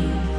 you.